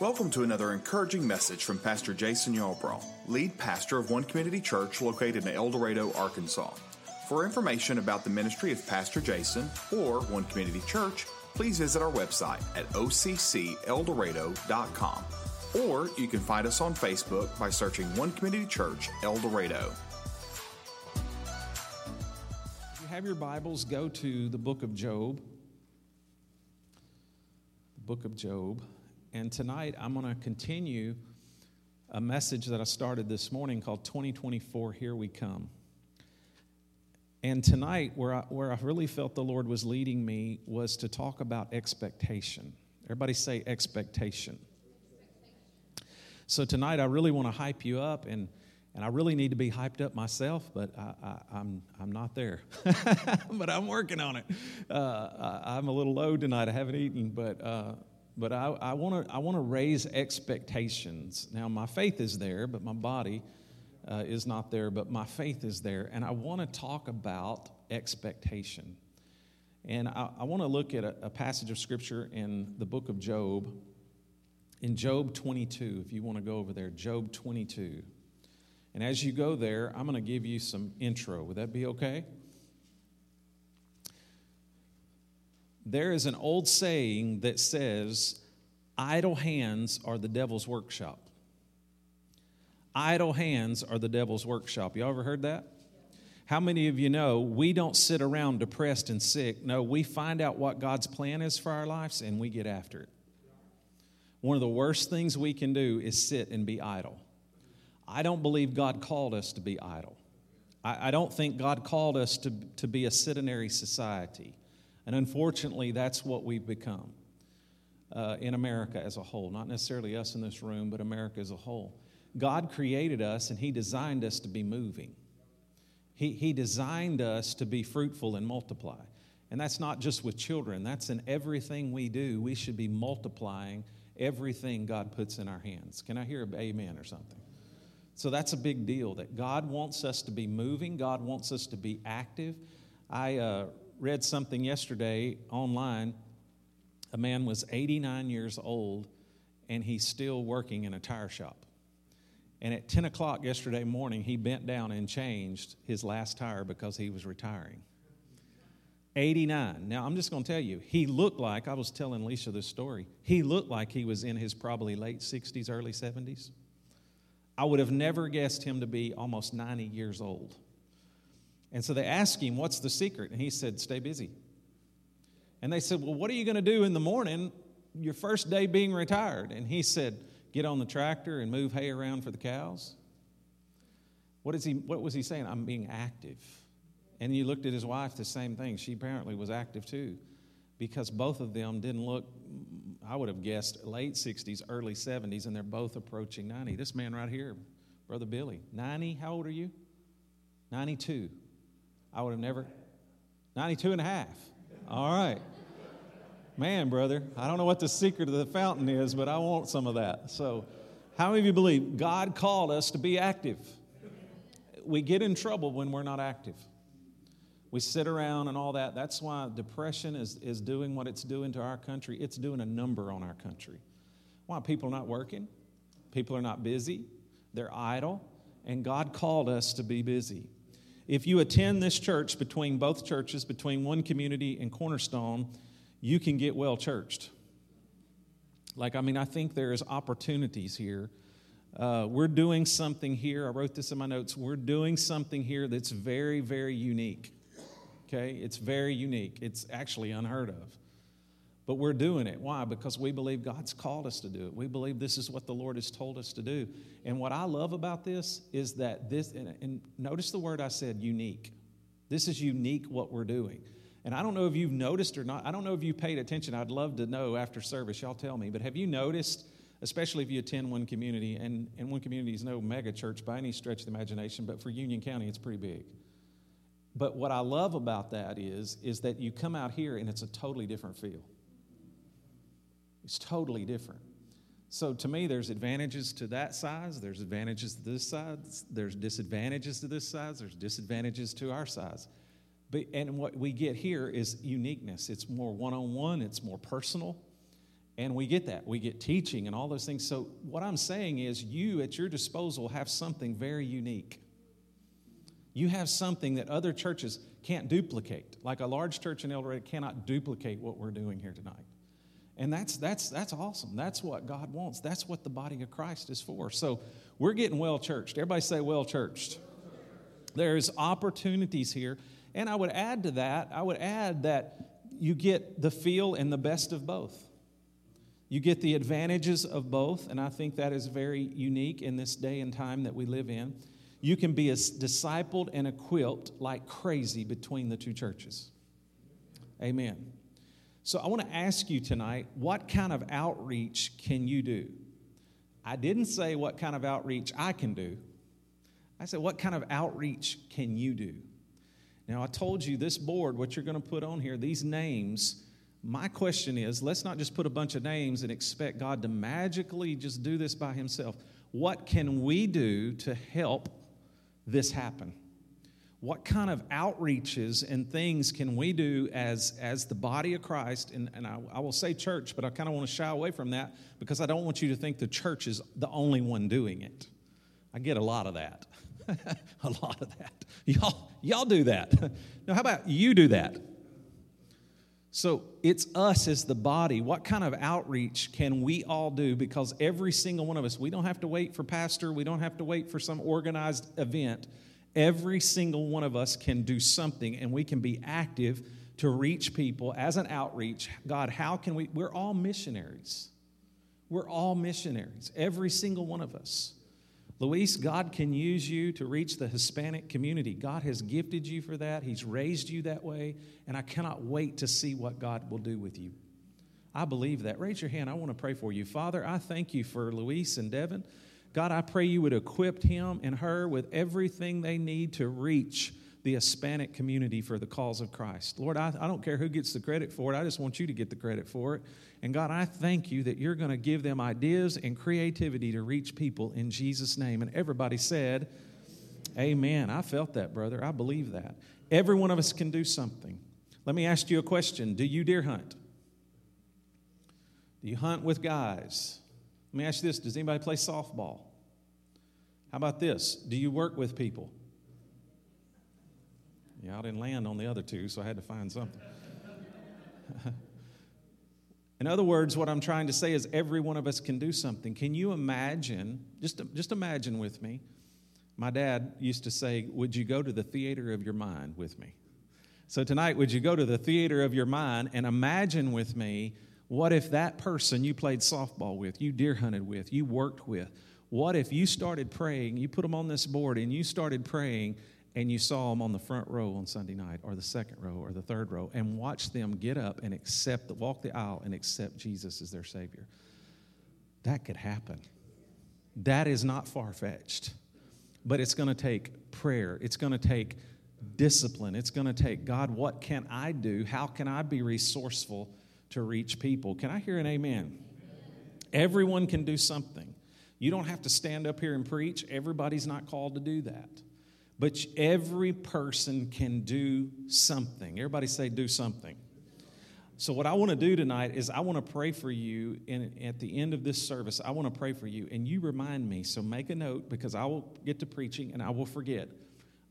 Welcome to another encouraging message from Pastor Jason Yarbrough, lead pastor of One Community Church located in El Dorado, Arkansas. For information about the ministry of Pastor Jason or One Community Church, please visit our website at occeldorado.com or you can find us on Facebook by searching One Community Church El Dorado. If you have your Bibles, go to the book of Job. The book of Job. And tonight I'm going to continue a message that I started this morning called 2024 Here We Come. And tonight, where I, where I really felt the Lord was leading me was to talk about expectation. Everybody say expectation. So tonight, I really want to hype you up, and, and I really need to be hyped up myself, but I, am I'm, I'm not there. but I'm working on it. Uh, I, am a little low tonight. I haven't eaten, but uh, but I want to I want to raise expectations. Now my faith is there, but my body uh, is not there. But my faith is there, and I want to talk about expectation. And I, I want to look at a, a passage of scripture in the book of Job in Job 22, if you want to go over there, Job 22. And as you go there, I'm going to give you some intro. Would that be okay? There is an old saying that says, idle hands are the devil's workshop. Idle hands are the devil's workshop. You ever heard that? How many of you know we don't sit around depressed and sick? No, we find out what God's plan is for our lives and we get after it. One of the worst things we can do is sit and be idle. I don't believe God called us to be idle. I, I don't think God called us to, to be a sedentary society. And unfortunately, that's what we've become uh, in America as a whole. Not necessarily us in this room, but America as a whole. God created us and He designed us to be moving. He, he designed us to be fruitful and multiply. And that's not just with children, that's in everything we do. We should be multiplying everything God puts in our hands. Can I hear an amen or something? So that's a big deal that God wants us to be moving, God wants us to be active. I uh, read something yesterday online. A man was 89 years old and he's still working in a tire shop. And at 10 o'clock yesterday morning, he bent down and changed his last tire because he was retiring. 89. Now, I'm just going to tell you, he looked like, I was telling Lisa this story, he looked like he was in his probably late 60s, early 70s. I would have never guessed him to be almost 90 years old. And so they asked him, What's the secret? And he said, Stay busy. And they said, Well, what are you going to do in the morning, your first day being retired? And he said, Get on the tractor and move hay around for the cows. What, is he, what was he saying? I'm being active. And you looked at his wife, the same thing. She apparently was active too, because both of them didn't look, I would have guessed, late 60s, early 70s, and they're both approaching 90. This man right here, Brother Billy, 90, how old are you? 92. I would have never, 92 and a half. All right. Man, brother, I don't know what the secret of the fountain is, but I want some of that. So, how many of you believe God called us to be active? We get in trouble when we're not active we sit around and all that. That's why depression is, is doing what it's doing to our country. It's doing a number on our country. Why? People are not working, people are not busy, they're idle, and God called us to be busy. If you attend this church between both churches, between one community and Cornerstone, you can get well churched. Like, I mean, I think there's opportunities here. Uh, we're doing something here. I wrote this in my notes. We're doing something here that's very, very unique okay? It's very unique, it's actually unheard of. But we're doing it. Why? Because we believe God's called us to do it. We believe this is what the Lord has told us to do. And what I love about this is that this, and, and notice the word I said, unique. This is unique what we're doing. And I don't know if you've noticed or not. I don't know if you paid attention. I'd love to know after service. Y'all tell me. But have you noticed, especially if you attend one community, and, and one community is no mega church by any stretch of the imagination, but for Union County, it's pretty big. But what I love about that is, is that you come out here and it's a totally different feel. It's totally different. So to me, there's advantages to that size, there's advantages to this size, there's disadvantages to this size, there's disadvantages to our size. But, and what we get here is uniqueness. It's more one on one, it's more personal. And we get that. We get teaching and all those things. So, what I'm saying is, you at your disposal have something very unique. You have something that other churches can't duplicate. Like a large church in El Dorado cannot duplicate what we're doing here tonight. And that's, that's, that's awesome. That's what God wants. That's what the body of Christ is for. So we're getting well churched. Everybody say well churched. There's opportunities here. And I would add to that, I would add that you get the feel and the best of both. You get the advantages of both, and I think that is very unique in this day and time that we live in. You can be as discipled and equipped like crazy between the two churches. Amen. So I want to ask you tonight what kind of outreach can you do? I didn't say what kind of outreach I can do. I said, what kind of outreach can you do? Now, I told you this board, what you're going to put on here, these names. My question is let's not just put a bunch of names and expect God to magically just do this by himself. What can we do to help this happen? What kind of outreaches and things can we do as, as the body of Christ? And, and I, I will say church, but I kind of want to shy away from that because I don't want you to think the church is the only one doing it. I get a lot of that. a lot of that. Y'all, y'all do that. now, how about you do that? So it's us as the body. What kind of outreach can we all do? Because every single one of us, we don't have to wait for pastor, we don't have to wait for some organized event Every single one of us can do something and we can be active to reach people as an outreach. God, how can we? We're all missionaries. We're all missionaries, every single one of us. Luis, God can use you to reach the Hispanic community. God has gifted you for that. He's raised you that way, and I cannot wait to see what God will do with you. I believe that. Raise your hand. I want to pray for you. Father, I thank you for Luis and Devin. God, I pray you would equip him and her with everything they need to reach the Hispanic community for the cause of Christ. Lord, I, I don't care who gets the credit for it, I just want you to get the credit for it. And God, I thank you that you're going to give them ideas and creativity to reach people in Jesus' name. And everybody said, Amen. I felt that, brother. I believe that. Every one of us can do something. Let me ask you a question Do you deer hunt? Do you hunt with guys? Let me ask you this Does anybody play softball? How about this? Do you work with people? Yeah, I didn't land on the other two, so I had to find something. In other words, what I'm trying to say is every one of us can do something. Can you imagine, just, just imagine with me, my dad used to say, Would you go to the theater of your mind with me? So tonight, would you go to the theater of your mind and imagine with me what if that person you played softball with, you deer hunted with, you worked with, what if you started praying, you put them on this board and you started praying and you saw them on the front row on Sunday night or the second row or the third row and watched them get up and accept, walk the aisle and accept Jesus as their Savior? That could happen. That is not far fetched, but it's going to take prayer. It's going to take discipline. It's going to take, God, what can I do? How can I be resourceful to reach people. Can I hear an amen? Everyone can do something. You don't have to stand up here and preach. Everybody's not called to do that. But every person can do something. Everybody say, do something. So, what I want to do tonight is I want to pray for you. And at the end of this service, I want to pray for you. And you remind me. So, make a note because I will get to preaching and I will forget.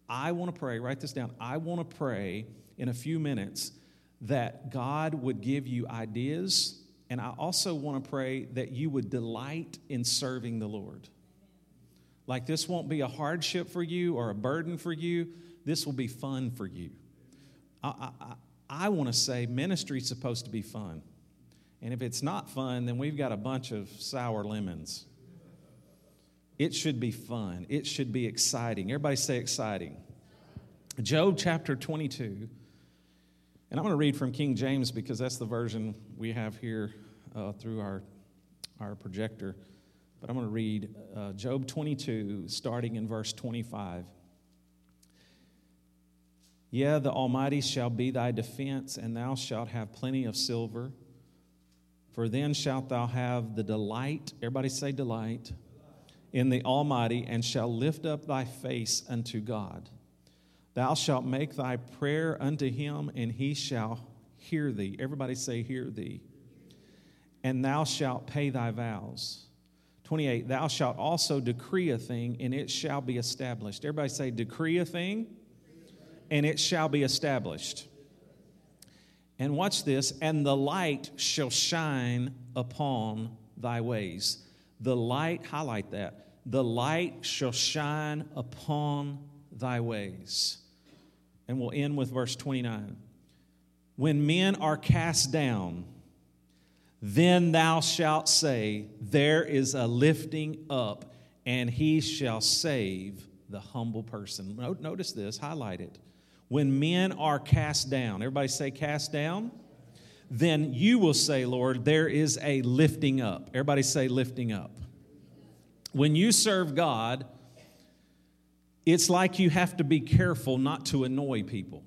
I want to pray, write this down. I want to pray in a few minutes that God would give you ideas. And I also want to pray that you would delight in serving the Lord. Like this won't be a hardship for you or a burden for you, this will be fun for you. I, I, I want to say ministry is supposed to be fun. And if it's not fun, then we've got a bunch of sour lemons. It should be fun. It should be exciting. Everybody say exciting. Job chapter 22 and I'm going to read from King James because that's the version we have here uh, through our, our projector. But I'm going to read uh, Job 22, starting in verse 25. Yeah, the Almighty shall be thy defense, and thou shalt have plenty of silver. For then shalt thou have the delight, everybody say delight, in the Almighty, and shall lift up thy face unto God. Thou shalt make thy prayer unto him, and he shall hear thee. Everybody say, Hear thee. and thou shalt pay thy vows. 28, thou shalt also decree a thing, and it shall be established. Everybody say, decree a thing, and it shall be established. And watch this, and the light shall shine upon thy ways. The light, highlight that. The light shall shine upon thy ways. And we'll end with verse 29. When men are cast down, then thou shalt say, There is a lifting up, and he shall save the humble person. Notice this, highlight it. When men are cast down, everybody say, cast down. Then you will say, Lord, there is a lifting up. Everybody say, lifting up. When you serve God, it's like you have to be careful not to annoy people.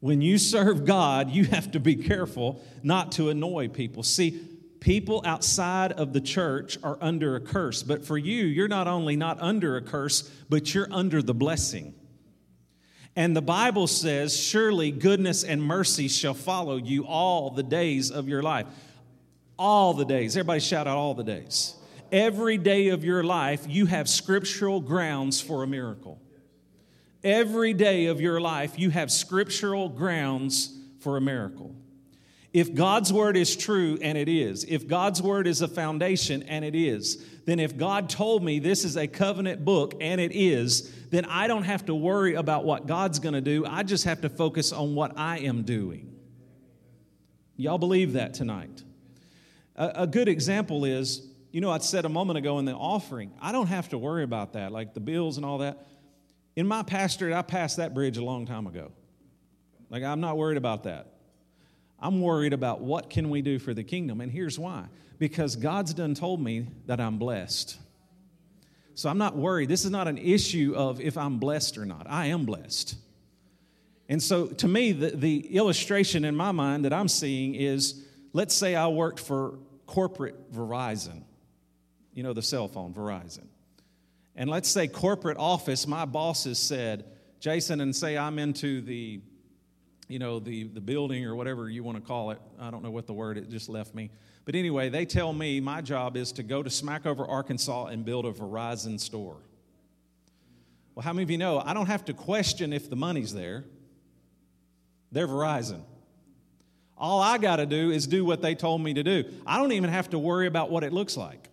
When you serve God, you have to be careful not to annoy people. See, people outside of the church are under a curse, but for you, you're not only not under a curse, but you're under the blessing. And the Bible says, Surely goodness and mercy shall follow you all the days of your life. All the days. Everybody shout out all the days. Every day of your life, you have scriptural grounds for a miracle. Every day of your life, you have scriptural grounds for a miracle. If God's word is true, and it is, if God's word is a foundation, and it is, then if God told me this is a covenant book, and it is, then I don't have to worry about what God's going to do. I just have to focus on what I am doing. Y'all believe that tonight? A, a good example is, you know, I said a moment ago in the offering, I don't have to worry about that, like the bills and all that. In my pastorate, I passed that bridge a long time ago. Like, I'm not worried about that. I'm worried about what can we do for the kingdom. And here's why because God's done told me that I'm blessed. So I'm not worried. This is not an issue of if I'm blessed or not. I am blessed. And so to me, the, the illustration in my mind that I'm seeing is let's say I worked for corporate Verizon, you know, the cell phone, Verizon. And let's say corporate office, my bosses said, Jason, and say I'm into the, you know, the, the building or whatever you want to call it. I don't know what the word, it just left me. But anyway, they tell me my job is to go to Smackover, Arkansas and build a Verizon store. Well, how many of you know I don't have to question if the money's there? They're Verizon. All I got to do is do what they told me to do. I don't even have to worry about what it looks like.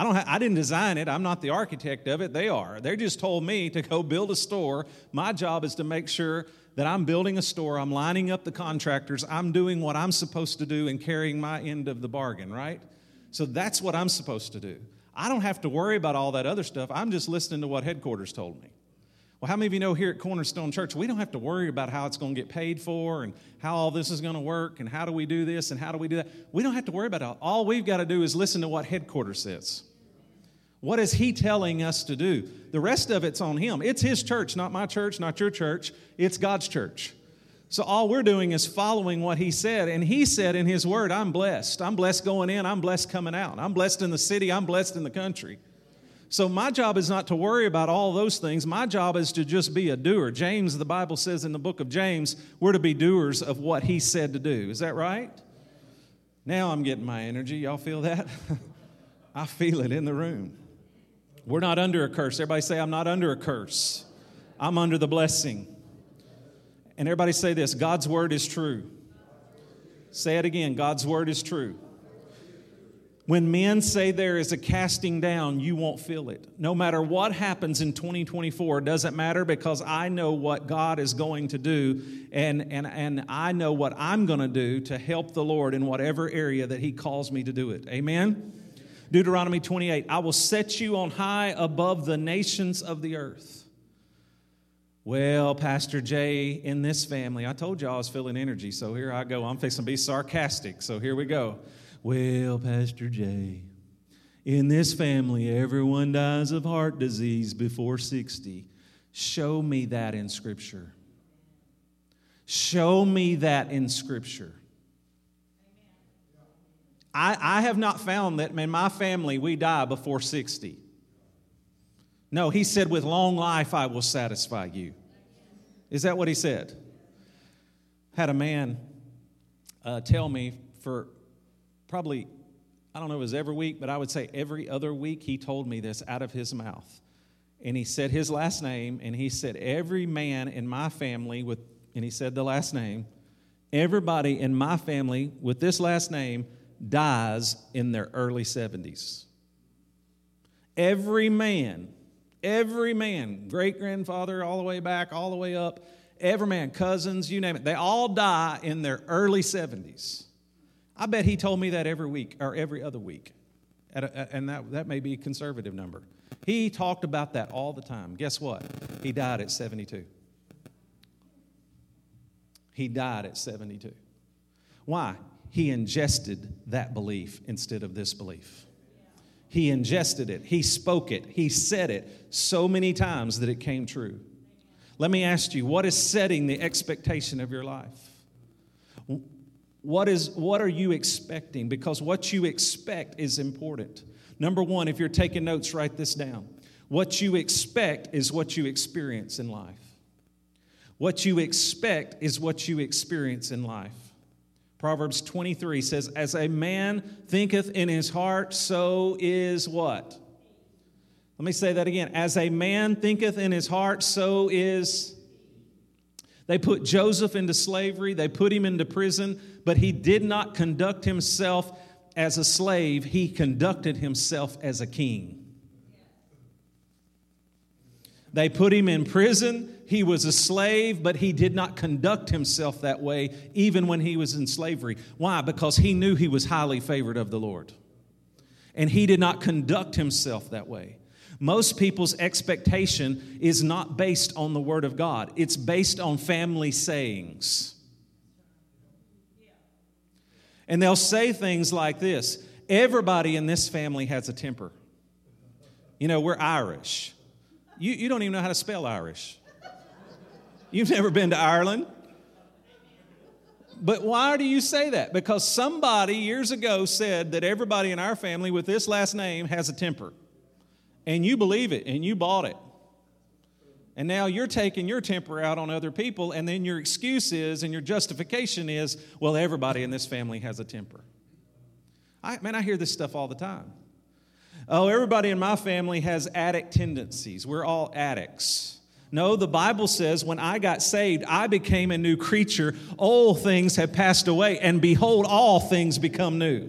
I, don't ha- I didn't design it. I'm not the architect of it. They are. They just told me to go build a store. My job is to make sure that I'm building a store, I'm lining up the contractors, I'm doing what I'm supposed to do and carrying my end of the bargain, right? So that's what I'm supposed to do. I don't have to worry about all that other stuff. I'm just listening to what headquarters told me. Well, how many of you know here at Cornerstone Church, we don't have to worry about how it's going to get paid for and how all this is going to work and how do we do this and how do we do that? We don't have to worry about it. All we've got to do is listen to what headquarters says. What is he telling us to do? The rest of it's on him. It's his church, not my church, not your church. It's God's church. So all we're doing is following what he said. And he said in his word, I'm blessed. I'm blessed going in, I'm blessed coming out. I'm blessed in the city, I'm blessed in the country. So my job is not to worry about all those things. My job is to just be a doer. James, the Bible says in the book of James, we're to be doers of what he said to do. Is that right? Now I'm getting my energy. Y'all feel that? I feel it in the room. We're not under a curse. Everybody say, I'm not under a curse. I'm under the blessing. And everybody say this God's word is true. Say it again God's word is true. When men say there is a casting down, you won't feel it. No matter what happens in 2024, it doesn't matter because I know what God is going to do, and, and, and I know what I'm going to do to help the Lord in whatever area that He calls me to do it. Amen? Deuteronomy 28 I will set you on high above the nations of the earth. Well, Pastor Jay, in this family, I told you I was feeling energy, so here I go. I'm fixing to be sarcastic, so here we go. Well, Pastor Jay, in this family, everyone dies of heart disease before 60. Show me that in Scripture. Show me that in Scripture. I, I have not found that in my family we die before 60. No, he said, with long life I will satisfy you. Is that what he said? Had a man uh, tell me for probably, I don't know it was every week, but I would say every other week, he told me this out of his mouth. And he said his last name, and he said, Every man in my family with, and he said the last name, everybody in my family with this last name dies in their early 70s. Every man, every man, great grandfather, all the way back, all the way up, every man, cousins, you name it, they all die in their early 70s. I bet he told me that every week or every other week. A, and that, that may be a conservative number. He talked about that all the time. Guess what? He died at 72. He died at 72. Why? He ingested that belief instead of this belief. He ingested it, he spoke it, he said it so many times that it came true. Let me ask you, what is setting the expectation of your life? What, is, what are you expecting? Because what you expect is important. Number one, if you're taking notes, write this down. What you expect is what you experience in life. What you expect is what you experience in life. Proverbs 23 says, As a man thinketh in his heart, so is what? Let me say that again. As a man thinketh in his heart, so is. They put Joseph into slavery, they put him into prison, but he did not conduct himself as a slave, he conducted himself as a king. They put him in prison. He was a slave, but he did not conduct himself that way even when he was in slavery. Why? Because he knew he was highly favored of the Lord. And he did not conduct himself that way. Most people's expectation is not based on the Word of God, it's based on family sayings. And they'll say things like this Everybody in this family has a temper. You know, we're Irish. You, you don't even know how to spell Irish. You've never been to Ireland. But why do you say that? Because somebody years ago said that everybody in our family with this last name has a temper. And you believe it and you bought it. And now you're taking your temper out on other people, and then your excuse is and your justification is, well, everybody in this family has a temper. I, man, I hear this stuff all the time. Oh, everybody in my family has addict tendencies. We're all addicts. No, the Bible says when I got saved, I became a new creature. Old things have passed away, and behold, all things become new.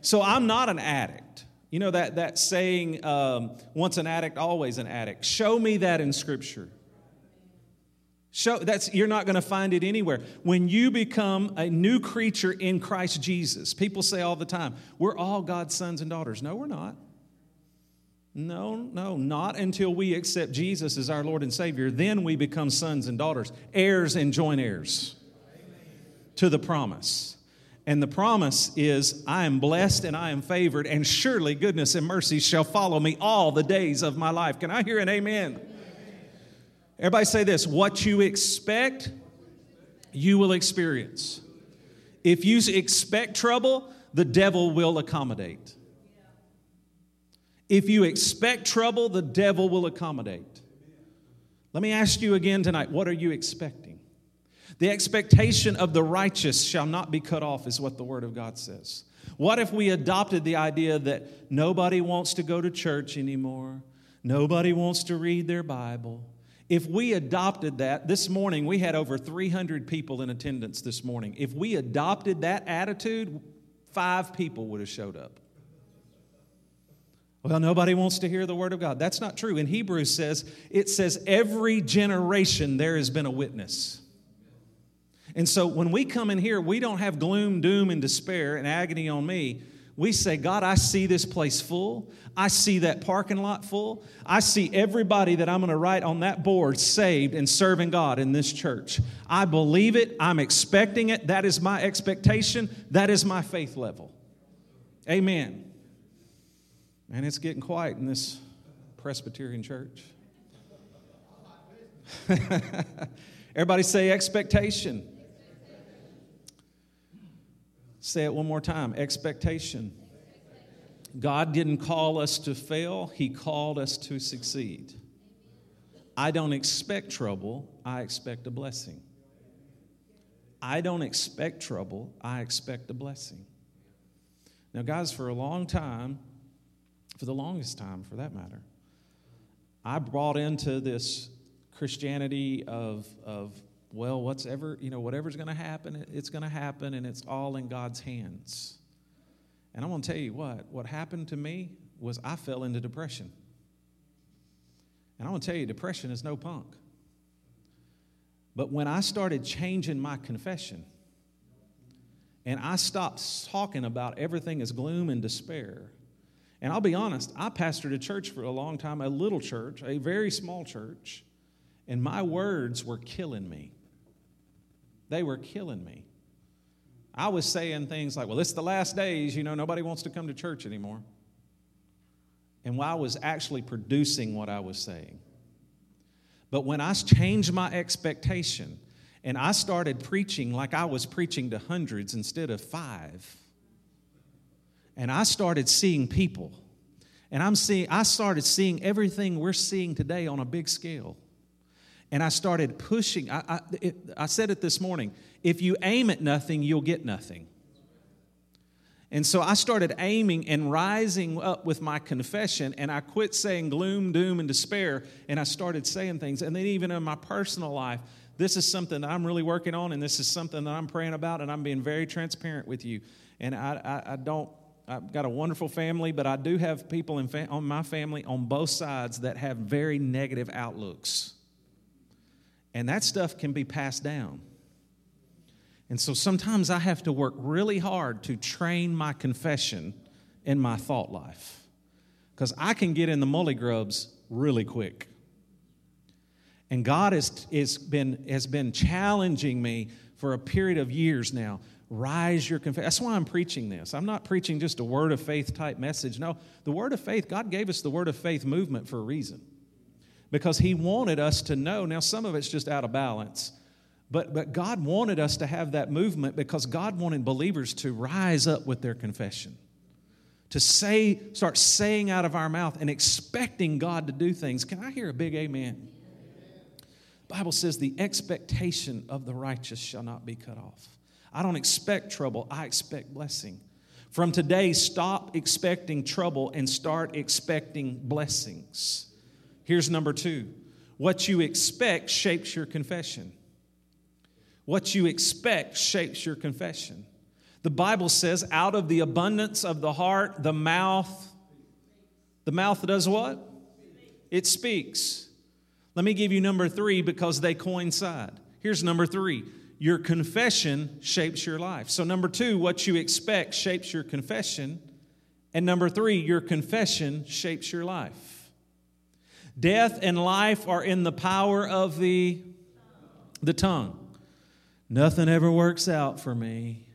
So I'm not an addict. You know that, that saying, um, once an addict, always an addict. Show me that in Scripture. Show, that's, you're not going to find it anywhere. When you become a new creature in Christ Jesus, people say all the time, we're all God's sons and daughters. No, we're not. No, no, not until we accept Jesus as our Lord and Savior. Then we become sons and daughters, heirs and joint heirs to the promise. And the promise is, I am blessed and I am favored, and surely goodness and mercy shall follow me all the days of my life. Can I hear an amen? Everybody say this what you expect, you will experience. If you expect trouble, the devil will accommodate. If you expect trouble, the devil will accommodate. Let me ask you again tonight what are you expecting? The expectation of the righteous shall not be cut off, is what the Word of God says. What if we adopted the idea that nobody wants to go to church anymore? Nobody wants to read their Bible. If we adopted that, this morning we had over 300 people in attendance this morning. If we adopted that attitude, five people would have showed up. Well, nobody wants to hear the word of God. That's not true. In Hebrews says, it says every generation there has been a witness. And so when we come in here, we don't have gloom, doom, and despair and agony on me we say, God, I see this place full. I see that parking lot full. I see everybody that I'm going to write on that board saved and serving God in this church. I believe it. I'm expecting it. That is my expectation. That is my faith level. Amen. And it's getting quiet in this Presbyterian church. Everybody say expectation. Say it one more time expectation. God didn't call us to fail, He called us to succeed. I don't expect trouble, I expect a blessing. I don't expect trouble, I expect a blessing. Now, guys, for a long time, for the longest time for that matter, I brought into this Christianity of, of well, what's ever, you know, whatever's going to happen, it's going to happen, and it's all in God's hands. And I'm going to tell you what, what happened to me was I fell into depression. And I'm going to tell you, depression is no punk. But when I started changing my confession, and I stopped talking about everything as gloom and despair, and I'll be honest, I pastored a church for a long time, a little church, a very small church, and my words were killing me. They were killing me. I was saying things like, well, it's the last days, you know, nobody wants to come to church anymore. And while I was actually producing what I was saying. But when I changed my expectation and I started preaching like I was preaching to hundreds instead of five, and I started seeing people, and I'm seeing, I started seeing everything we're seeing today on a big scale. And I started pushing. I, I, it, I said it this morning if you aim at nothing, you'll get nothing. And so I started aiming and rising up with my confession, and I quit saying gloom, doom, and despair, and I started saying things. And then, even in my personal life, this is something that I'm really working on, and this is something that I'm praying about, and I'm being very transparent with you. And I, I, I don't, I've got a wonderful family, but I do have people in on my family on both sides that have very negative outlooks. And that stuff can be passed down. And so sometimes I have to work really hard to train my confession in my thought life. Because I can get in the mully grubs really quick. And God has, has, been, has been challenging me for a period of years now. Rise your confession. That's why I'm preaching this. I'm not preaching just a word of faith type message. No, the word of faith, God gave us the word of faith movement for a reason. Because He wanted us to know. Now, some of it's just out of balance. But, but God wanted us to have that movement because God wanted believers to rise up with their confession, to say, start saying out of our mouth and expecting God to do things. Can I hear a big amen? Bible says the expectation of the righteous shall not be cut off. I don't expect trouble, I expect blessing. From today, stop expecting trouble and start expecting blessings. Here's number two what you expect shapes your confession. What you expect shapes your confession. The Bible says, out of the abundance of the heart, the mouth, the mouth does what? It speaks. Let me give you number three because they coincide. Here's number three your confession shapes your life. So, number two, what you expect shapes your confession. And number three, your confession shapes your life. Death and life are in the power of the, the tongue. Nothing ever works out for me.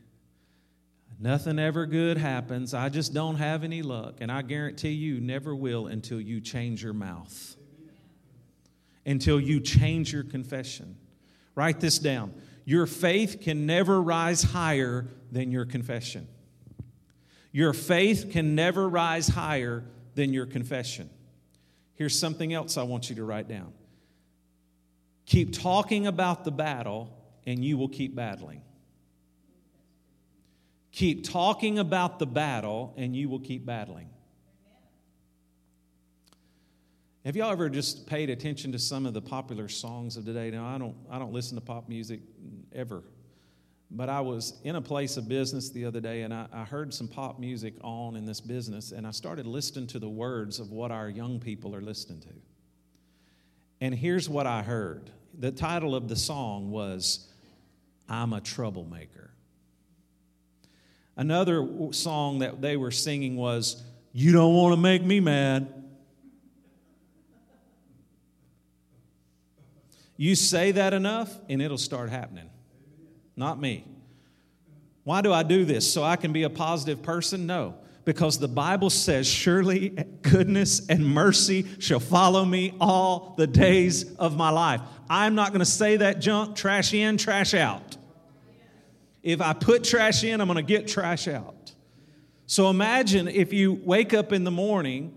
Nothing ever good happens. I just don't have any luck. And I guarantee you never will until you change your mouth, until you change your confession. Write this down. Your faith can never rise higher than your confession. Your faith can never rise higher than your confession. Here's something else I want you to write down. Keep talking about the battle and you will keep battling. Keep talking about the battle, and you will keep battling. Have y'all ever just paid attention to some of the popular songs of today? Now, I don't, I don't listen to pop music ever, but I was in a place of business the other day and I, I heard some pop music on in this business, and I started listening to the words of what our young people are listening to. And here's what I heard the title of the song was I'm a troublemaker. Another song that they were singing was, You don't want to make me mad. You say that enough, and it'll start happening. Not me. Why do I do this? So I can be a positive person? No because the Bible says, Surely goodness and mercy shall follow me all the days of my life. I'm not going to say that junk, trash in, trash out. If I put trash in, I'm going to get trash out. So imagine if you wake up in the morning,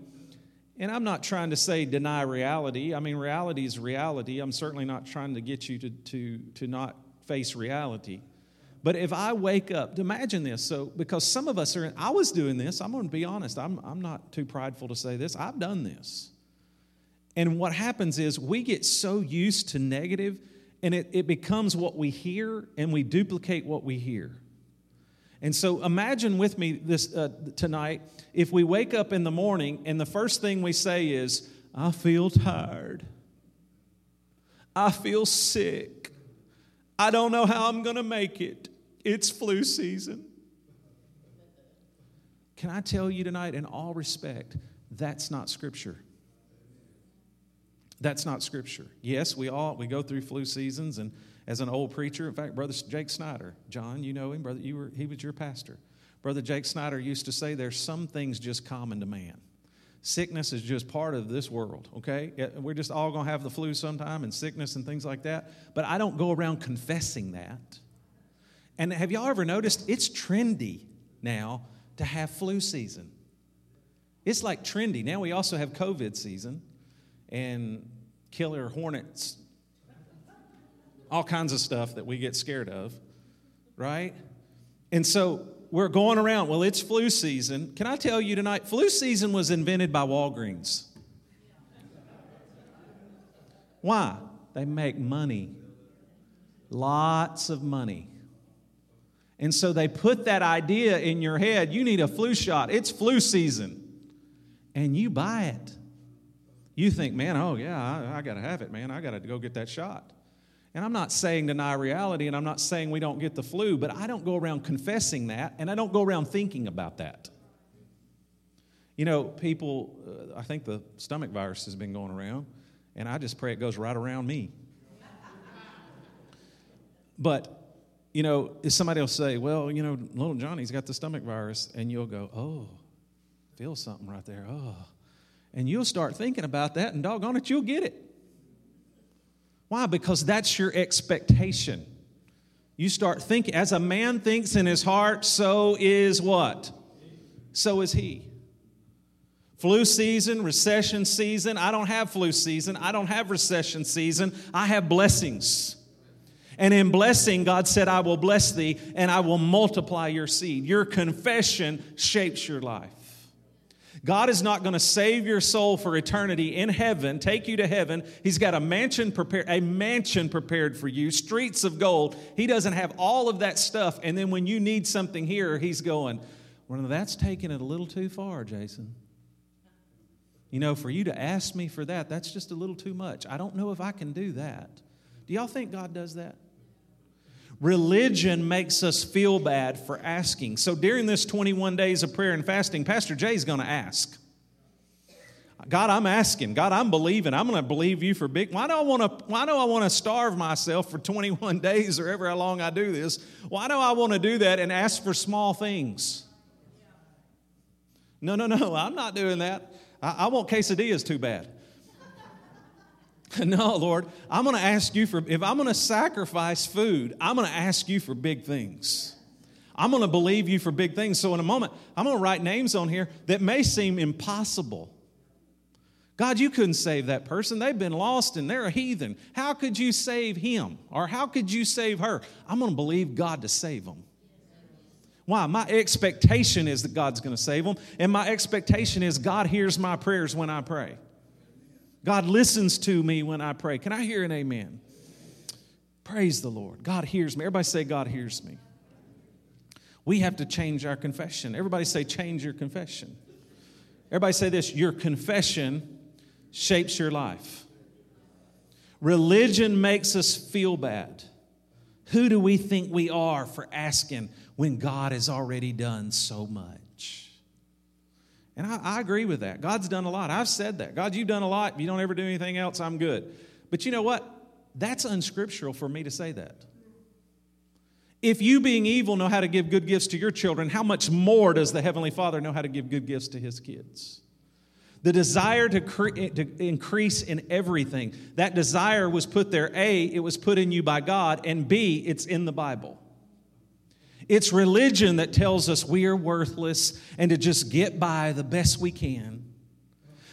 and I'm not trying to say deny reality. I mean, reality is reality. I'm certainly not trying to get you to, to, to not face reality. But if I wake up, imagine this. So, because some of us are, I was doing this, I'm going to be honest, I'm, I'm not too prideful to say this. I've done this. And what happens is we get so used to negative and it, it becomes what we hear and we duplicate what we hear. And so imagine with me this uh, tonight if we wake up in the morning and the first thing we say is, I feel tired. I feel sick. I don't know how I'm going to make it. It's flu season. Can I tell you tonight, in all respect, that's not scripture. That's not scripture. Yes, we all we go through flu seasons, and as an old preacher, in fact, Brother Jake Snyder, John, you know him, brother, you were he was your pastor. Brother Jake Snyder used to say, "There's some things just common to man." Sickness is just part of this world, okay? We're just all to have the flu sometime and sickness and things like that. But I don't go around confessing that. And have y'all ever noticed it's trendy now to have flu season? It's like trendy. Now we also have COVID season and killer hornets, all kinds of stuff that we get scared of, right? And so we're going around, well, it's flu season. Can I tell you tonight, flu season was invented by Walgreens. Why? They make money, lots of money. And so they put that idea in your head you need a flu shot, it's flu season. And you buy it. You think, man, oh, yeah, I, I got to have it, man. I got to go get that shot. And I'm not saying deny reality, and I'm not saying we don't get the flu, but I don't go around confessing that, and I don't go around thinking about that. You know, people, uh, I think the stomach virus has been going around, and I just pray it goes right around me. but, you know, if somebody will say, well, you know, little Johnny's got the stomach virus, and you'll go, oh, feel something right there. Oh. And you'll start thinking about that, and doggone it, you'll get it. Why? Because that's your expectation. You start thinking, as a man thinks in his heart, so is what? So is he. Flu season, recession season. I don't have flu season. I don't have recession season. I have blessings. And in blessing, God said, I will bless thee and I will multiply your seed. Your confession shapes your life. God is not going to save your soul for eternity in heaven, take you to heaven. He's got a mansion prepared, a mansion prepared for you, streets of gold. He doesn't have all of that stuff. And then when you need something here, he's going, Well, that's taking it a little too far, Jason. You know, for you to ask me for that, that's just a little too much. I don't know if I can do that. Do y'all think God does that? Religion makes us feel bad for asking. So during this 21 days of prayer and fasting, Pastor Jay is going to ask. God, I'm asking. God, I'm believing. I'm going to believe you for big. Why do I want to? Why do I want to starve myself for 21 days or ever how long I do this? Why do I want to do that and ask for small things? No, no, no. I'm not doing that. I, I want quesadillas too bad. No, Lord, I'm going to ask you for, if I'm going to sacrifice food, I'm going to ask you for big things. I'm going to believe you for big things. So, in a moment, I'm going to write names on here that may seem impossible. God, you couldn't save that person. They've been lost and they're a heathen. How could you save him? Or how could you save her? I'm going to believe God to save them. Why? My expectation is that God's going to save them. And my expectation is God hears my prayers when I pray. God listens to me when I pray. Can I hear an amen? Praise the Lord. God hears me. Everybody say, God hears me. We have to change our confession. Everybody say, change your confession. Everybody say this your confession shapes your life. Religion makes us feel bad. Who do we think we are for asking when God has already done so much? And I, I, agree with that. God's done a lot. I've said that. God, you've done a lot. If you don't ever do anything else, I'm good. But you know what? That's unscriptural for me to say that. If you, being evil, know how to give good gifts to your children, how much more does the Heavenly Father know how to give good gifts to His kids? The desire to, cre- eh, to increase in everything, that desire was put there. A, it was put in you by God, and B, it's in the Bible. It's religion that tells us we are worthless and to just get by the best we can.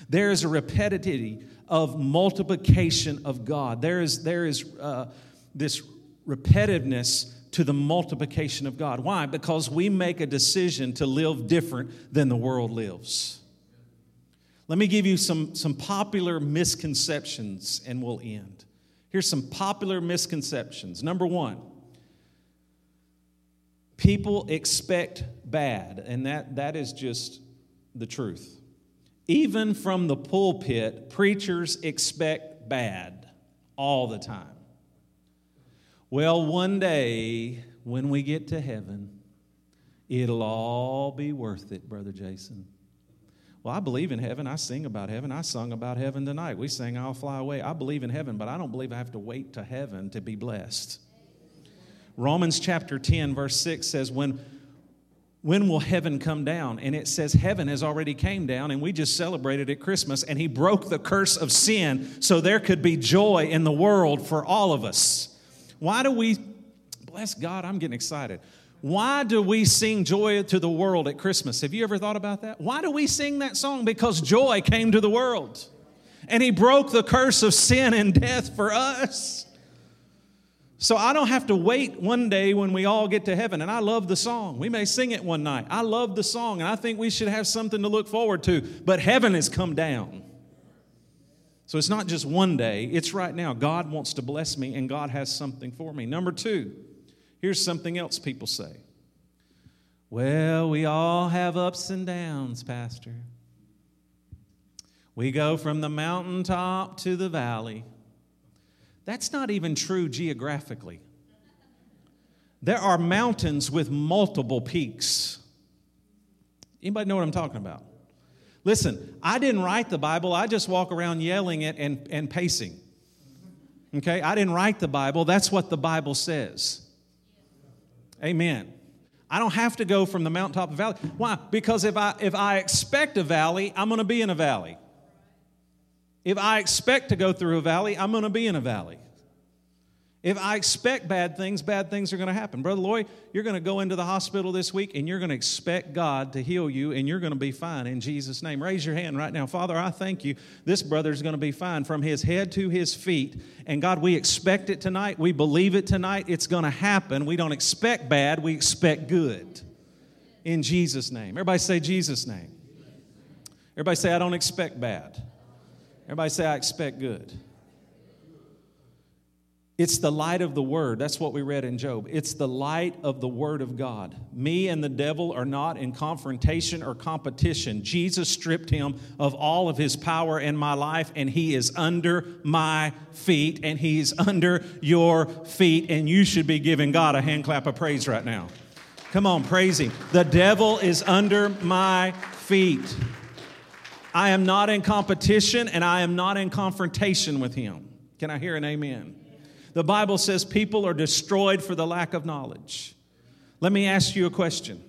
There is a repetitivity of multiplication of God. There is, there is uh, this repetitiveness to the multiplication of God. Why? Because we make a decision to live different than the world lives. Let me give you some, some popular misconceptions and we'll end. Here's some popular misconceptions. Number one, people expect bad, and that, that is just the truth. Even from the pulpit, preachers expect bad all the time. Well, one day when we get to heaven, it'll all be worth it, Brother Jason. Well, I believe in heaven. I sing about heaven. I sung about heaven tonight. We sang I'll Fly Away. I believe in heaven, but I don't believe I have to wait to heaven to be blessed. Romans chapter 10, verse 6 says, When when will heaven come down? And it says heaven has already came down and we just celebrated at christmas and he broke the curse of sin so there could be joy in the world for all of us. Why do we bless god i'm getting excited. Why do we sing joy to the world at christmas? Have you ever thought about that? Why do we sing that song? Because joy came to the world and he broke the curse of sin and death for us so I don't have to wait one day when we all get to heaven. And I love the song. We may sing it one night. I love the song, and I think we should have something to look forward to. But heaven has come down. So it's not just one day, it's right now. God wants to bless me, and God has something for me. Number two, here's something else people say. Well, we all have ups and downs, Pastor. We go from the mountaintop to the valley. That's not even true geographically. There are mountains with multiple peaks. Anybody know what I'm talking about? Listen, I didn't write the Bible, I just walk around yelling it and, and pacing. Okay? I didn't write the Bible, that's what the Bible says. Amen. I don't have to go from the mountaintop to valley. Why? Because if I if I expect a valley, I'm going to be in a valley. If I expect to go through a valley, I'm going to be in a valley. If I expect bad things, bad things are going to happen. Brother Lloyd, you're going to go into the hospital this week and you're going to expect God to heal you and you're going to be fine in Jesus' name. Raise your hand right now. Father, I thank you. This brother is going to be fine from his head to his feet. And God, we expect it tonight. We believe it tonight. It's going to happen. We don't expect bad, we expect good. In Jesus' name. Everybody say Jesus' name. Everybody say, I don't expect bad. Everybody say, I expect good. It's the light of the Word. That's what we read in Job. It's the light of the Word of God. Me and the devil are not in confrontation or competition. Jesus stripped him of all of his power in my life, and he is under my feet, and he's under your feet, and you should be giving God a hand clap of praise right now. Come on, praise him. The devil is under my feet. I am not in competition and I am not in confrontation with him. Can I hear an amen? The Bible says people are destroyed for the lack of knowledge. Let me ask you a question.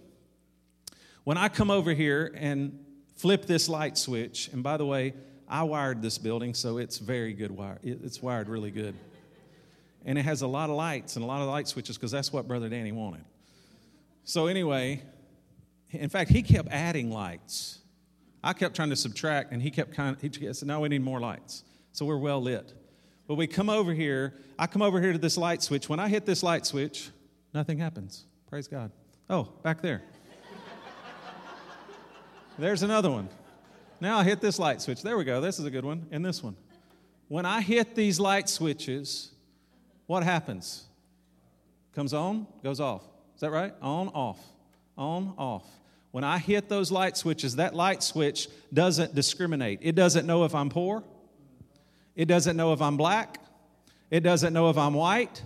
When I come over here and flip this light switch, and by the way, I wired this building, so it's very good wire. It's wired really good. And it has a lot of lights and a lot of light switches because that's what Brother Danny wanted. So, anyway, in fact, he kept adding lights. I kept trying to subtract, and he kept kind he said, No, we need more lights. So we're well lit. But we come over here, I come over here to this light switch. When I hit this light switch, nothing happens. Praise God. Oh, back there. There's another one. Now I hit this light switch. There we go. This is a good one. And this one. When I hit these light switches, what happens? Comes on, goes off. Is that right? On, off. On, off. When I hit those light switches, that light switch doesn't discriminate. It doesn't know if I'm poor. It doesn't know if I'm black. It doesn't know if I'm white.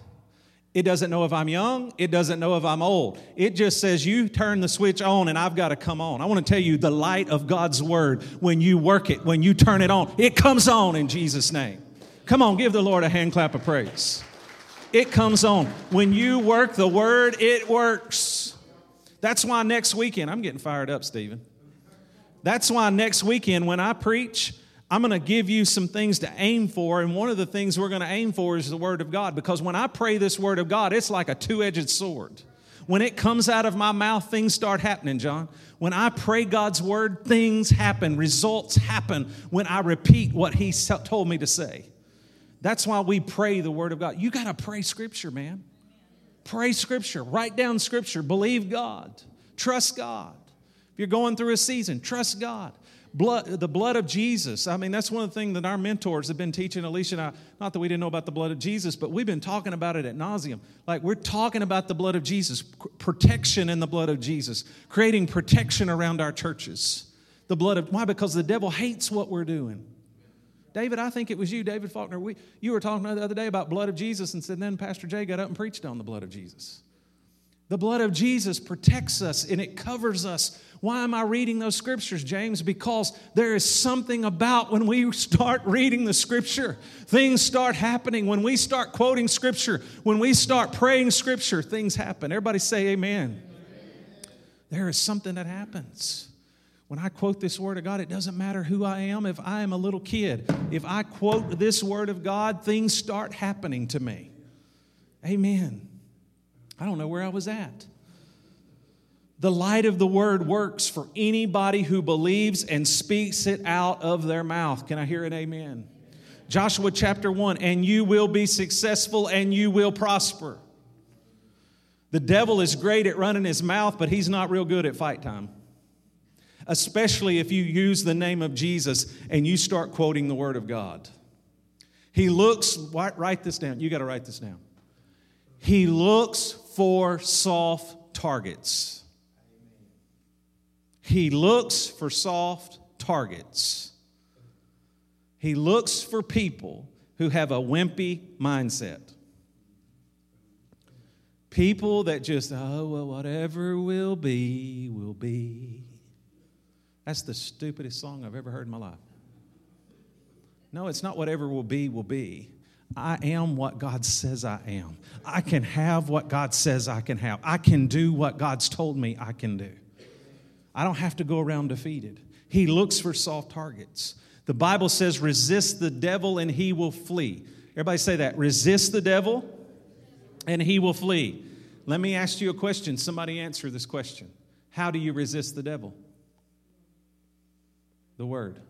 It doesn't know if I'm young. It doesn't know if I'm old. It just says, You turn the switch on and I've got to come on. I want to tell you the light of God's word, when you work it, when you turn it on, it comes on in Jesus' name. Come on, give the Lord a hand clap of praise. It comes on. When you work the word, it works. That's why next weekend, I'm getting fired up, Stephen. That's why next weekend, when I preach, I'm going to give you some things to aim for. And one of the things we're going to aim for is the Word of God. Because when I pray this Word of God, it's like a two edged sword. When it comes out of my mouth, things start happening, John. When I pray God's Word, things happen, results happen when I repeat what He told me to say. That's why we pray the Word of God. You got to pray Scripture, man. Pray Scripture, write down Scripture, believe God, trust God. If you're going through a season, trust God. Blood, the blood of Jesus. I mean, that's one of the things that our mentors have been teaching Alicia and I. Not that we didn't know about the blood of Jesus, but we've been talking about it at nauseum. Like we're talking about the blood of Jesus, protection in the blood of Jesus, creating protection around our churches. The blood of why? Because the devil hates what we're doing. David, I think it was you, David Faulkner. We, you were talking the other day about blood of Jesus, and said then Pastor Jay got up and preached on the blood of Jesus. The blood of Jesus protects us and it covers us. Why am I reading those scriptures, James? Because there is something about when we start reading the scripture, things start happening. When we start quoting scripture, when we start praying scripture, things happen. Everybody say amen. amen. There is something that happens. When I quote this word of God, it doesn't matter who I am. If I am a little kid, if I quote this word of God, things start happening to me. Amen. I don't know where I was at. The light of the word works for anybody who believes and speaks it out of their mouth. Can I hear an amen? Joshua chapter 1 and you will be successful and you will prosper. The devil is great at running his mouth, but he's not real good at fight time. Especially if you use the name of Jesus and you start quoting the word of God. He looks, write this down. You got to write this down. He looks for soft targets. He looks for soft targets. He looks for people who have a wimpy mindset. People that just, oh, well, whatever will be, will be. That's the stupidest song I've ever heard in my life. No, it's not whatever will be, will be. I am what God says I am. I can have what God says I can have. I can do what God's told me I can do. I don't have to go around defeated. He looks for soft targets. The Bible says, resist the devil and he will flee. Everybody say that. Resist the devil and he will flee. Let me ask you a question. Somebody answer this question. How do you resist the devil? The word.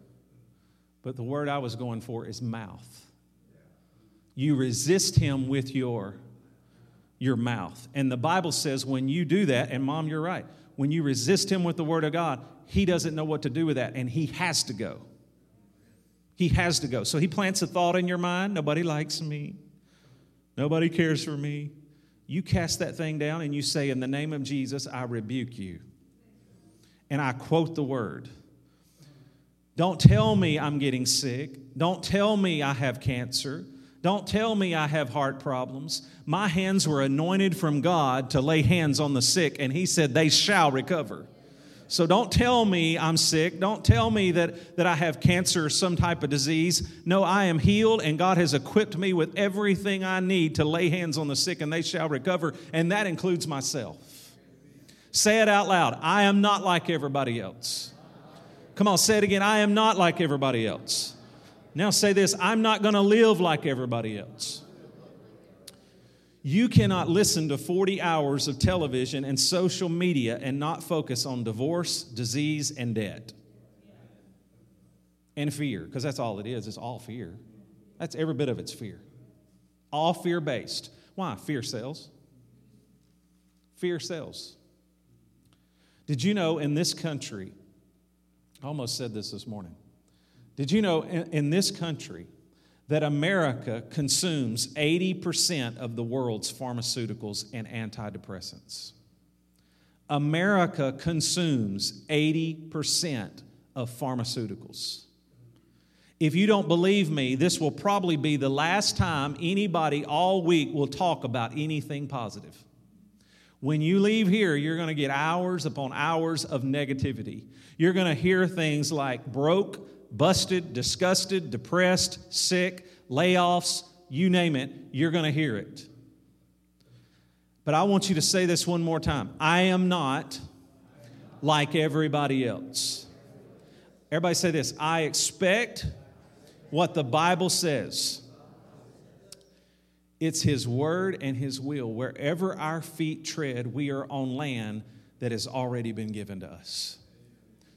But the word I was going for is mouth you resist him with your your mouth. And the Bible says when you do that, and mom, you're right, when you resist him with the word of God, he doesn't know what to do with that, and he has to go. He has to go. So he plants a thought in your mind nobody likes me, nobody cares for me. You cast that thing down and you say, In the name of Jesus, I rebuke you. And I quote the word. Don't tell me I'm getting sick. Don't tell me I have cancer. Don't tell me I have heart problems. My hands were anointed from God to lay hands on the sick, and He said, They shall recover. So don't tell me I'm sick. Don't tell me that, that I have cancer or some type of disease. No, I am healed, and God has equipped me with everything I need to lay hands on the sick, and they shall recover, and that includes myself. Say it out loud I am not like everybody else. Come on, say it again. I am not like everybody else. Now say this I'm not going to live like everybody else. You cannot listen to 40 hours of television and social media and not focus on divorce, disease, and debt. And fear, because that's all it is, it's all fear. That's every bit of it's fear. All fear based. Why? Fear sells. Fear sells. Did you know in this country, I almost said this this morning, did you know in, in this country that America consumes 80% of the world's pharmaceuticals and antidepressants? America consumes 80% of pharmaceuticals. If you don't believe me, this will probably be the last time anybody all week will talk about anything positive. When you leave here, you're going to get hours upon hours of negativity. You're going to hear things like broke, busted, disgusted, depressed, sick, layoffs, you name it, you're going to hear it. But I want you to say this one more time I am not like everybody else. Everybody say this I expect what the Bible says. It's His word and His will. Wherever our feet tread, we are on land that has already been given to us.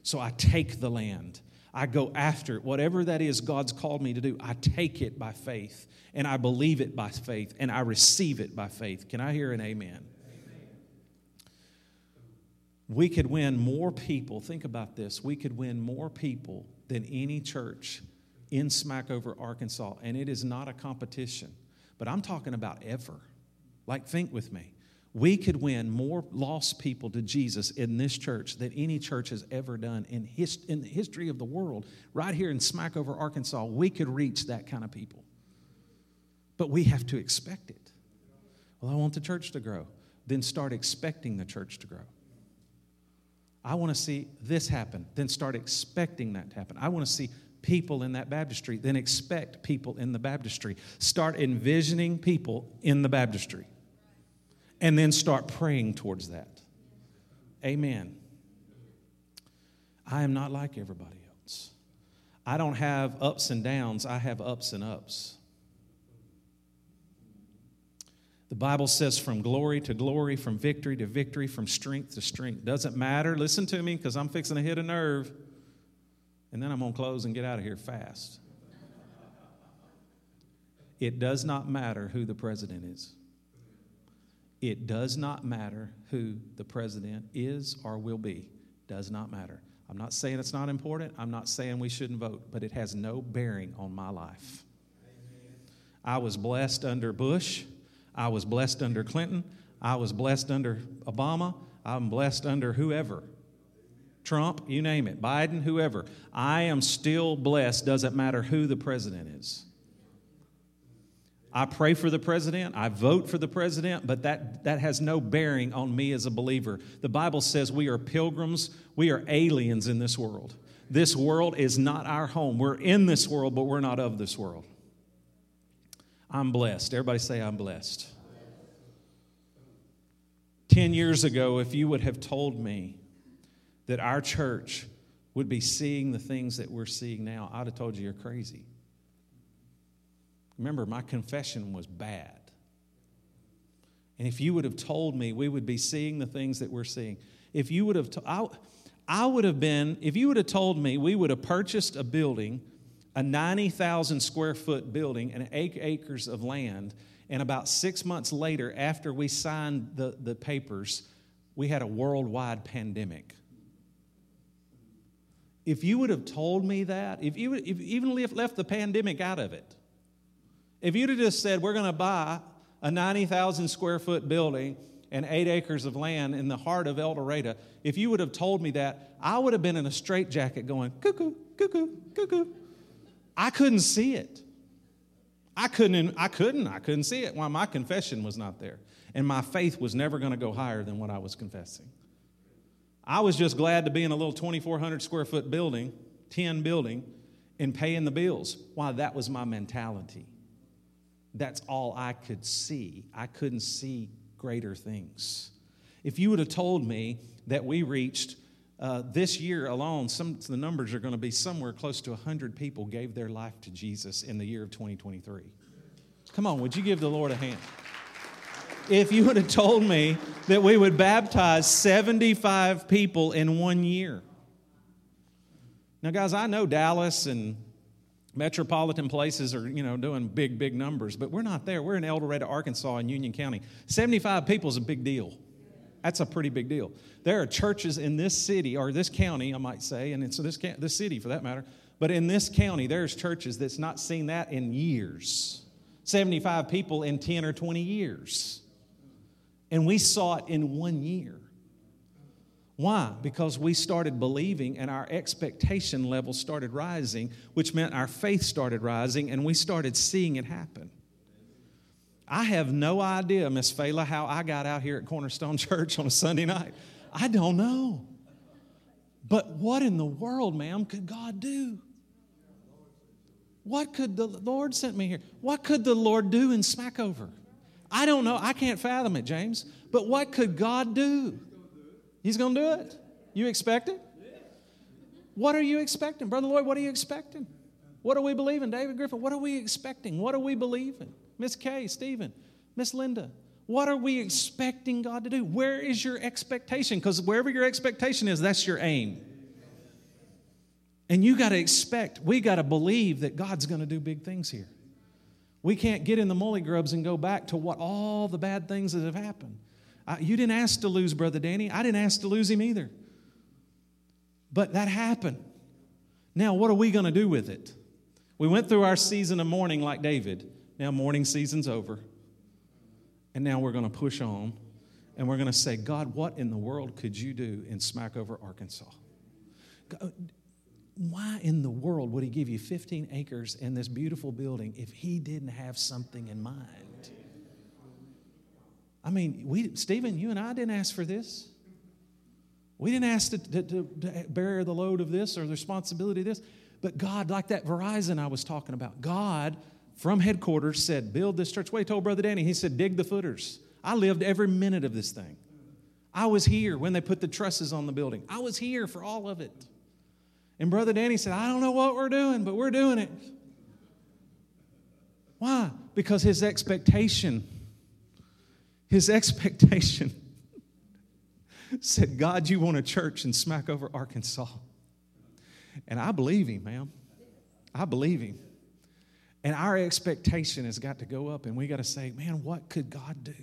So I take the land. I go after it. Whatever that is God's called me to do, I take it by faith and I believe it by faith and I receive it by faith. Can I hear an amen? amen? We could win more people. Think about this. We could win more people than any church in Smackover, Arkansas. And it is not a competition, but I'm talking about ever. Like, think with me. We could win more lost people to Jesus in this church than any church has ever done in, his, in the history of the world. Right here in Smackover, Arkansas, we could reach that kind of people. But we have to expect it. Well, I want the church to grow. Then start expecting the church to grow. I want to see this happen. Then start expecting that to happen. I want to see people in that baptistry. Then expect people in the baptistry. Start envisioning people in the baptistry and then start praying towards that. Amen. I am not like everybody else. I don't have ups and downs, I have ups and ups. The Bible says from glory to glory, from victory to victory, from strength to strength. Doesn't matter. Listen to me because I'm fixing to hit a nerve. And then I'm going to close and get out of here fast. It does not matter who the president is. It does not matter who the president is or will be. Does not matter. I'm not saying it's not important. I'm not saying we shouldn't vote, but it has no bearing on my life. I was blessed under Bush. I was blessed under Clinton. I was blessed under Obama. I'm blessed under whoever. Trump, you name it, Biden, whoever. I am still blessed, doesn't matter who the president is. I pray for the president, I vote for the president, but that, that has no bearing on me as a believer. The Bible says we are pilgrims, we are aliens in this world. This world is not our home. We're in this world, but we're not of this world. I'm blessed. Everybody say, I'm blessed. 10 years ago, if you would have told me that our church would be seeing the things that we're seeing now, I'd have told you you're crazy. Remember, my confession was bad. And if you would have told me we would be seeing the things that we're seeing, if you would have, to, I, I would have been, if you would have told me we would have purchased a building, a 90,000 square foot building and eight acres of land, and about six months later, after we signed the, the papers, we had a worldwide pandemic. If you would have told me that, if you if even left the pandemic out of it, if you'd have just said, we're going to buy a 90,000 square foot building and eight acres of land in the heart of El Dorado, if you would have told me that, I would have been in a straitjacket going, cuckoo, cuckoo, cuckoo. I couldn't see it. I couldn't, I couldn't, I couldn't see it. Why my confession was not there. And my faith was never going to go higher than what I was confessing. I was just glad to be in a little 2,400 square foot building, 10 building, and paying the bills. Why, that was my mentality. That's all I could see. I couldn't see greater things. If you would have told me that we reached uh, this year alone, some the numbers are going to be somewhere close to 100 people gave their life to Jesus in the year of 2023. Come on, would you give the Lord a hand? If you would have told me that we would baptize 75 people in one year. Now, guys, I know Dallas and metropolitan places are you know doing big big numbers but we're not there. We're in el dorado arkansas in union county. 75 people is a big deal. That's a pretty big deal. There are churches in this city or this county i might say and it's this, this city for that matter but in this county there's churches that's not seen that in years. 75 people in 10 or 20 years and we saw it in one year why? Because we started believing and our expectation level started rising, which meant our faith started rising and we started seeing it happen. I have no idea, Miss Fela, how I got out here at Cornerstone Church on a Sunday night. I don't know. But what in the world, ma'am, could God do? What could the Lord sent me here? What could the Lord do in Smackover? I don't know. I can't fathom it, James. But what could God do? He's going to do it. You expect it? What are you expecting? Brother Lloyd, what are you expecting? What are we believing? David Griffin, what are we expecting? What are we believing? Miss Kay, Stephen, Miss Linda, what are we expecting God to do? Where is your expectation? Because wherever your expectation is, that's your aim. And you got to expect, we got to believe that God's going to do big things here. We can't get in the molly grubs and go back to what all the bad things that have happened. I, you didn't ask to lose Brother Danny. I didn't ask to lose him either. But that happened. Now, what are we going to do with it? We went through our season of mourning like David. Now, mourning season's over. And now we're going to push on and we're going to say, God, what in the world could you do in Smackover, Arkansas? Why in the world would he give you 15 acres and this beautiful building if he didn't have something in mind? I mean, we, Stephen, you and I didn't ask for this. We didn't ask to, to, to, to bear the load of this or the responsibility of this. But God, like that Verizon I was talking about, God from headquarters said, Build this church. Wait, told Brother Danny, he said, Dig the footers. I lived every minute of this thing. I was here when they put the trusses on the building, I was here for all of it. And Brother Danny said, I don't know what we're doing, but we're doing it. Why? Because his expectation, his expectation said, God, you want a church in Smackover, Arkansas. And I believe him, ma'am. I believe him. And our expectation has got to go up, and we got to say, man, what could God do?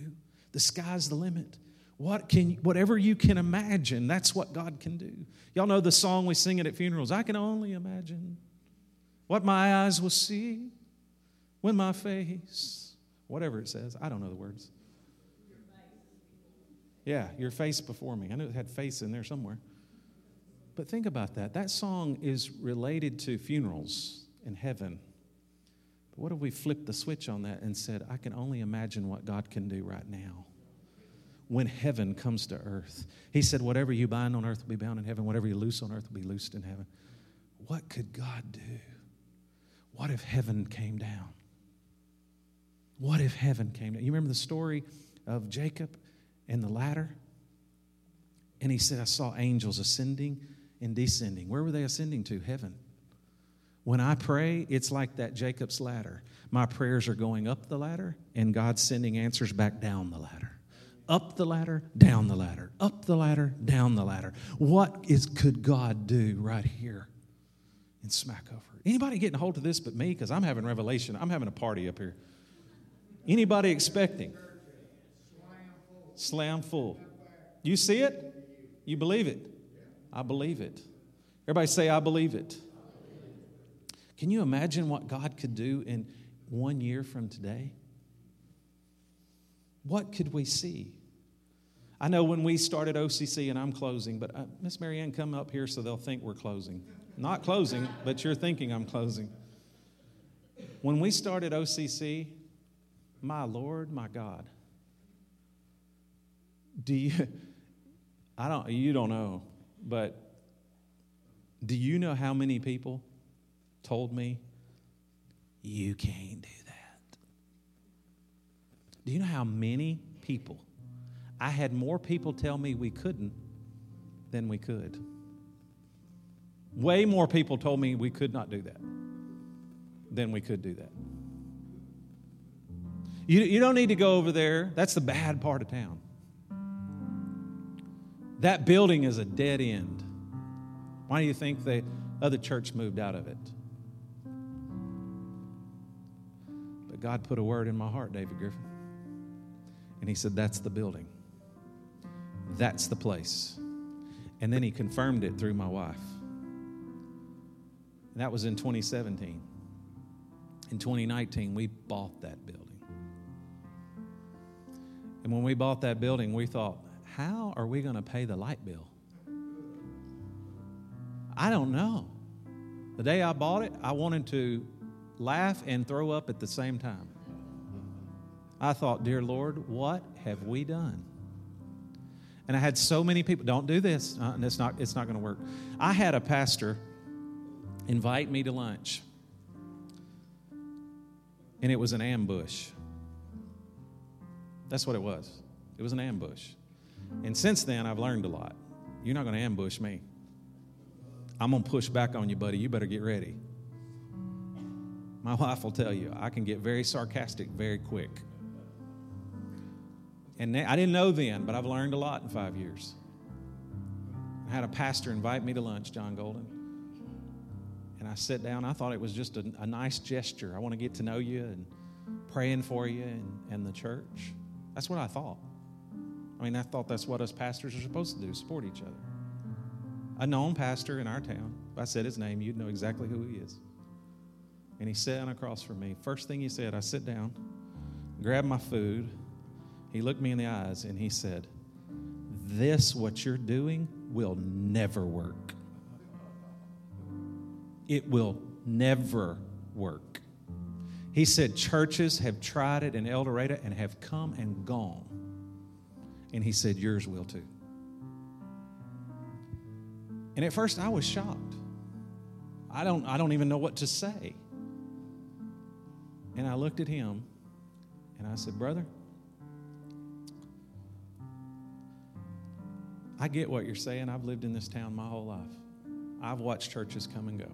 The sky's the limit. What can, whatever you can imagine, that's what God can do. Y'all know the song we sing it at funerals. I can only imagine what my eyes will see when my face, whatever it says, I don't know the words. Yeah, your face before me. I knew it had face in there somewhere. But think about that. That song is related to funerals in heaven. But what if we flipped the switch on that and said, I can only imagine what God can do right now? When heaven comes to earth. He said, Whatever you bind on earth will be bound in heaven, whatever you loose on earth will be loosed in heaven. What could God do? What if heaven came down? What if heaven came down? You remember the story of Jacob and the ladder? And he said, I saw angels ascending and descending. Where were they ascending to? Heaven. When I pray, it's like that Jacob's ladder. My prayers are going up the ladder, and God's sending answers back down the ladder up the ladder, down the ladder, up the ladder, down the ladder. What is could God do right here in Smackover? Anybody getting a hold of this but me? Because I'm having revelation. I'm having a party up here. Anybody expecting? Slam full. You see it? You believe it? I believe it. Everybody say, I believe it. Can you imagine what God could do in one year from today? What could we see? I know when we started OCC, and I'm closing, but uh, Miss Marianne, come up here so they'll think we're closing. Not closing, but you're thinking I'm closing. When we started OCC, my Lord, my God, do you, I don't, you don't know, but do you know how many people told me, you can't do that? do you know how many people? I had more people tell me we couldn't than we could. Way more people told me we could not do that than we could do that. You, you don't need to go over there. That's the bad part of town. That building is a dead end. Why do you think the other church moved out of it? But God put a word in my heart, David Griffin. And he said, That's the building. That's the place. And then he confirmed it through my wife. And that was in 2017. In 2019, we bought that building. And when we bought that building, we thought, how are we going to pay the light bill? I don't know. The day I bought it, I wanted to laugh and throw up at the same time. I thought, Dear Lord, what have we done? And I had so many people, don't do this. Uh, it's not, it's not going to work. I had a pastor invite me to lunch, and it was an ambush. That's what it was. It was an ambush. And since then, I've learned a lot. You're not going to ambush me. I'm going to push back on you, buddy. You better get ready. My wife will tell you, I can get very sarcastic very quick. And I didn't know then, but I've learned a lot in five years. I had a pastor invite me to lunch, John Golden. And I sat down. I thought it was just a, a nice gesture. I want to get to know you and praying for you and, and the church. That's what I thought. I mean, I thought that's what us pastors are supposed to do support each other. A known pastor in our town, if I said his name, you'd know exactly who he is. And he sat down across from me. First thing he said, I sit down, grab my food. He looked me in the eyes and he said, This, what you're doing, will never work. It will never work. He said, Churches have tried it in El Dorado and have come and gone. And he said, Yours will too. And at first I was shocked. I don't, I don't even know what to say. And I looked at him and I said, Brother, I get what you're saying. I've lived in this town my whole life. I've watched churches come and go.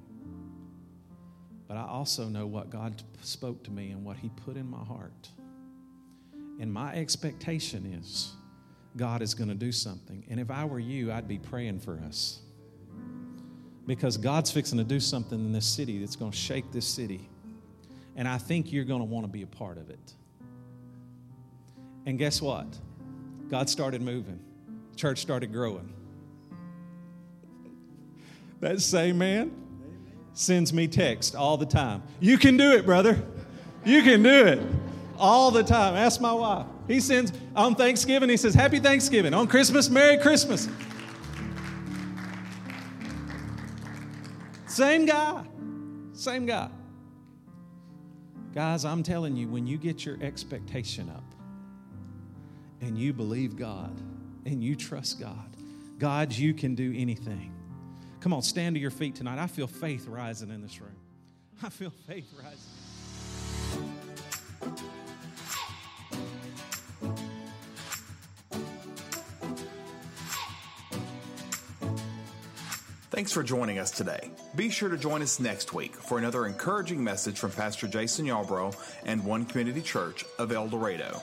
But I also know what God spoke to me and what He put in my heart. And my expectation is God is going to do something. And if I were you, I'd be praying for us. Because God's fixing to do something in this city that's going to shake this city. And I think you're going to want to be a part of it. And guess what? God started moving, church started growing. That same man sends me text all the time. You can do it, brother. You can do it all the time. Ask my wife. He sends on Thanksgiving, he says, Happy Thanksgiving. On Christmas, Merry Christmas. Same guy. Same guy. Guys, I'm telling you, when you get your expectation up and you believe God and you trust God, God, you can do anything. Come on, stand to your feet tonight. I feel faith rising in this room. I feel faith rising. Thanks for joining us today. Be sure to join us next week for another encouraging message from Pastor Jason Yarbrough and One Community Church of El Dorado.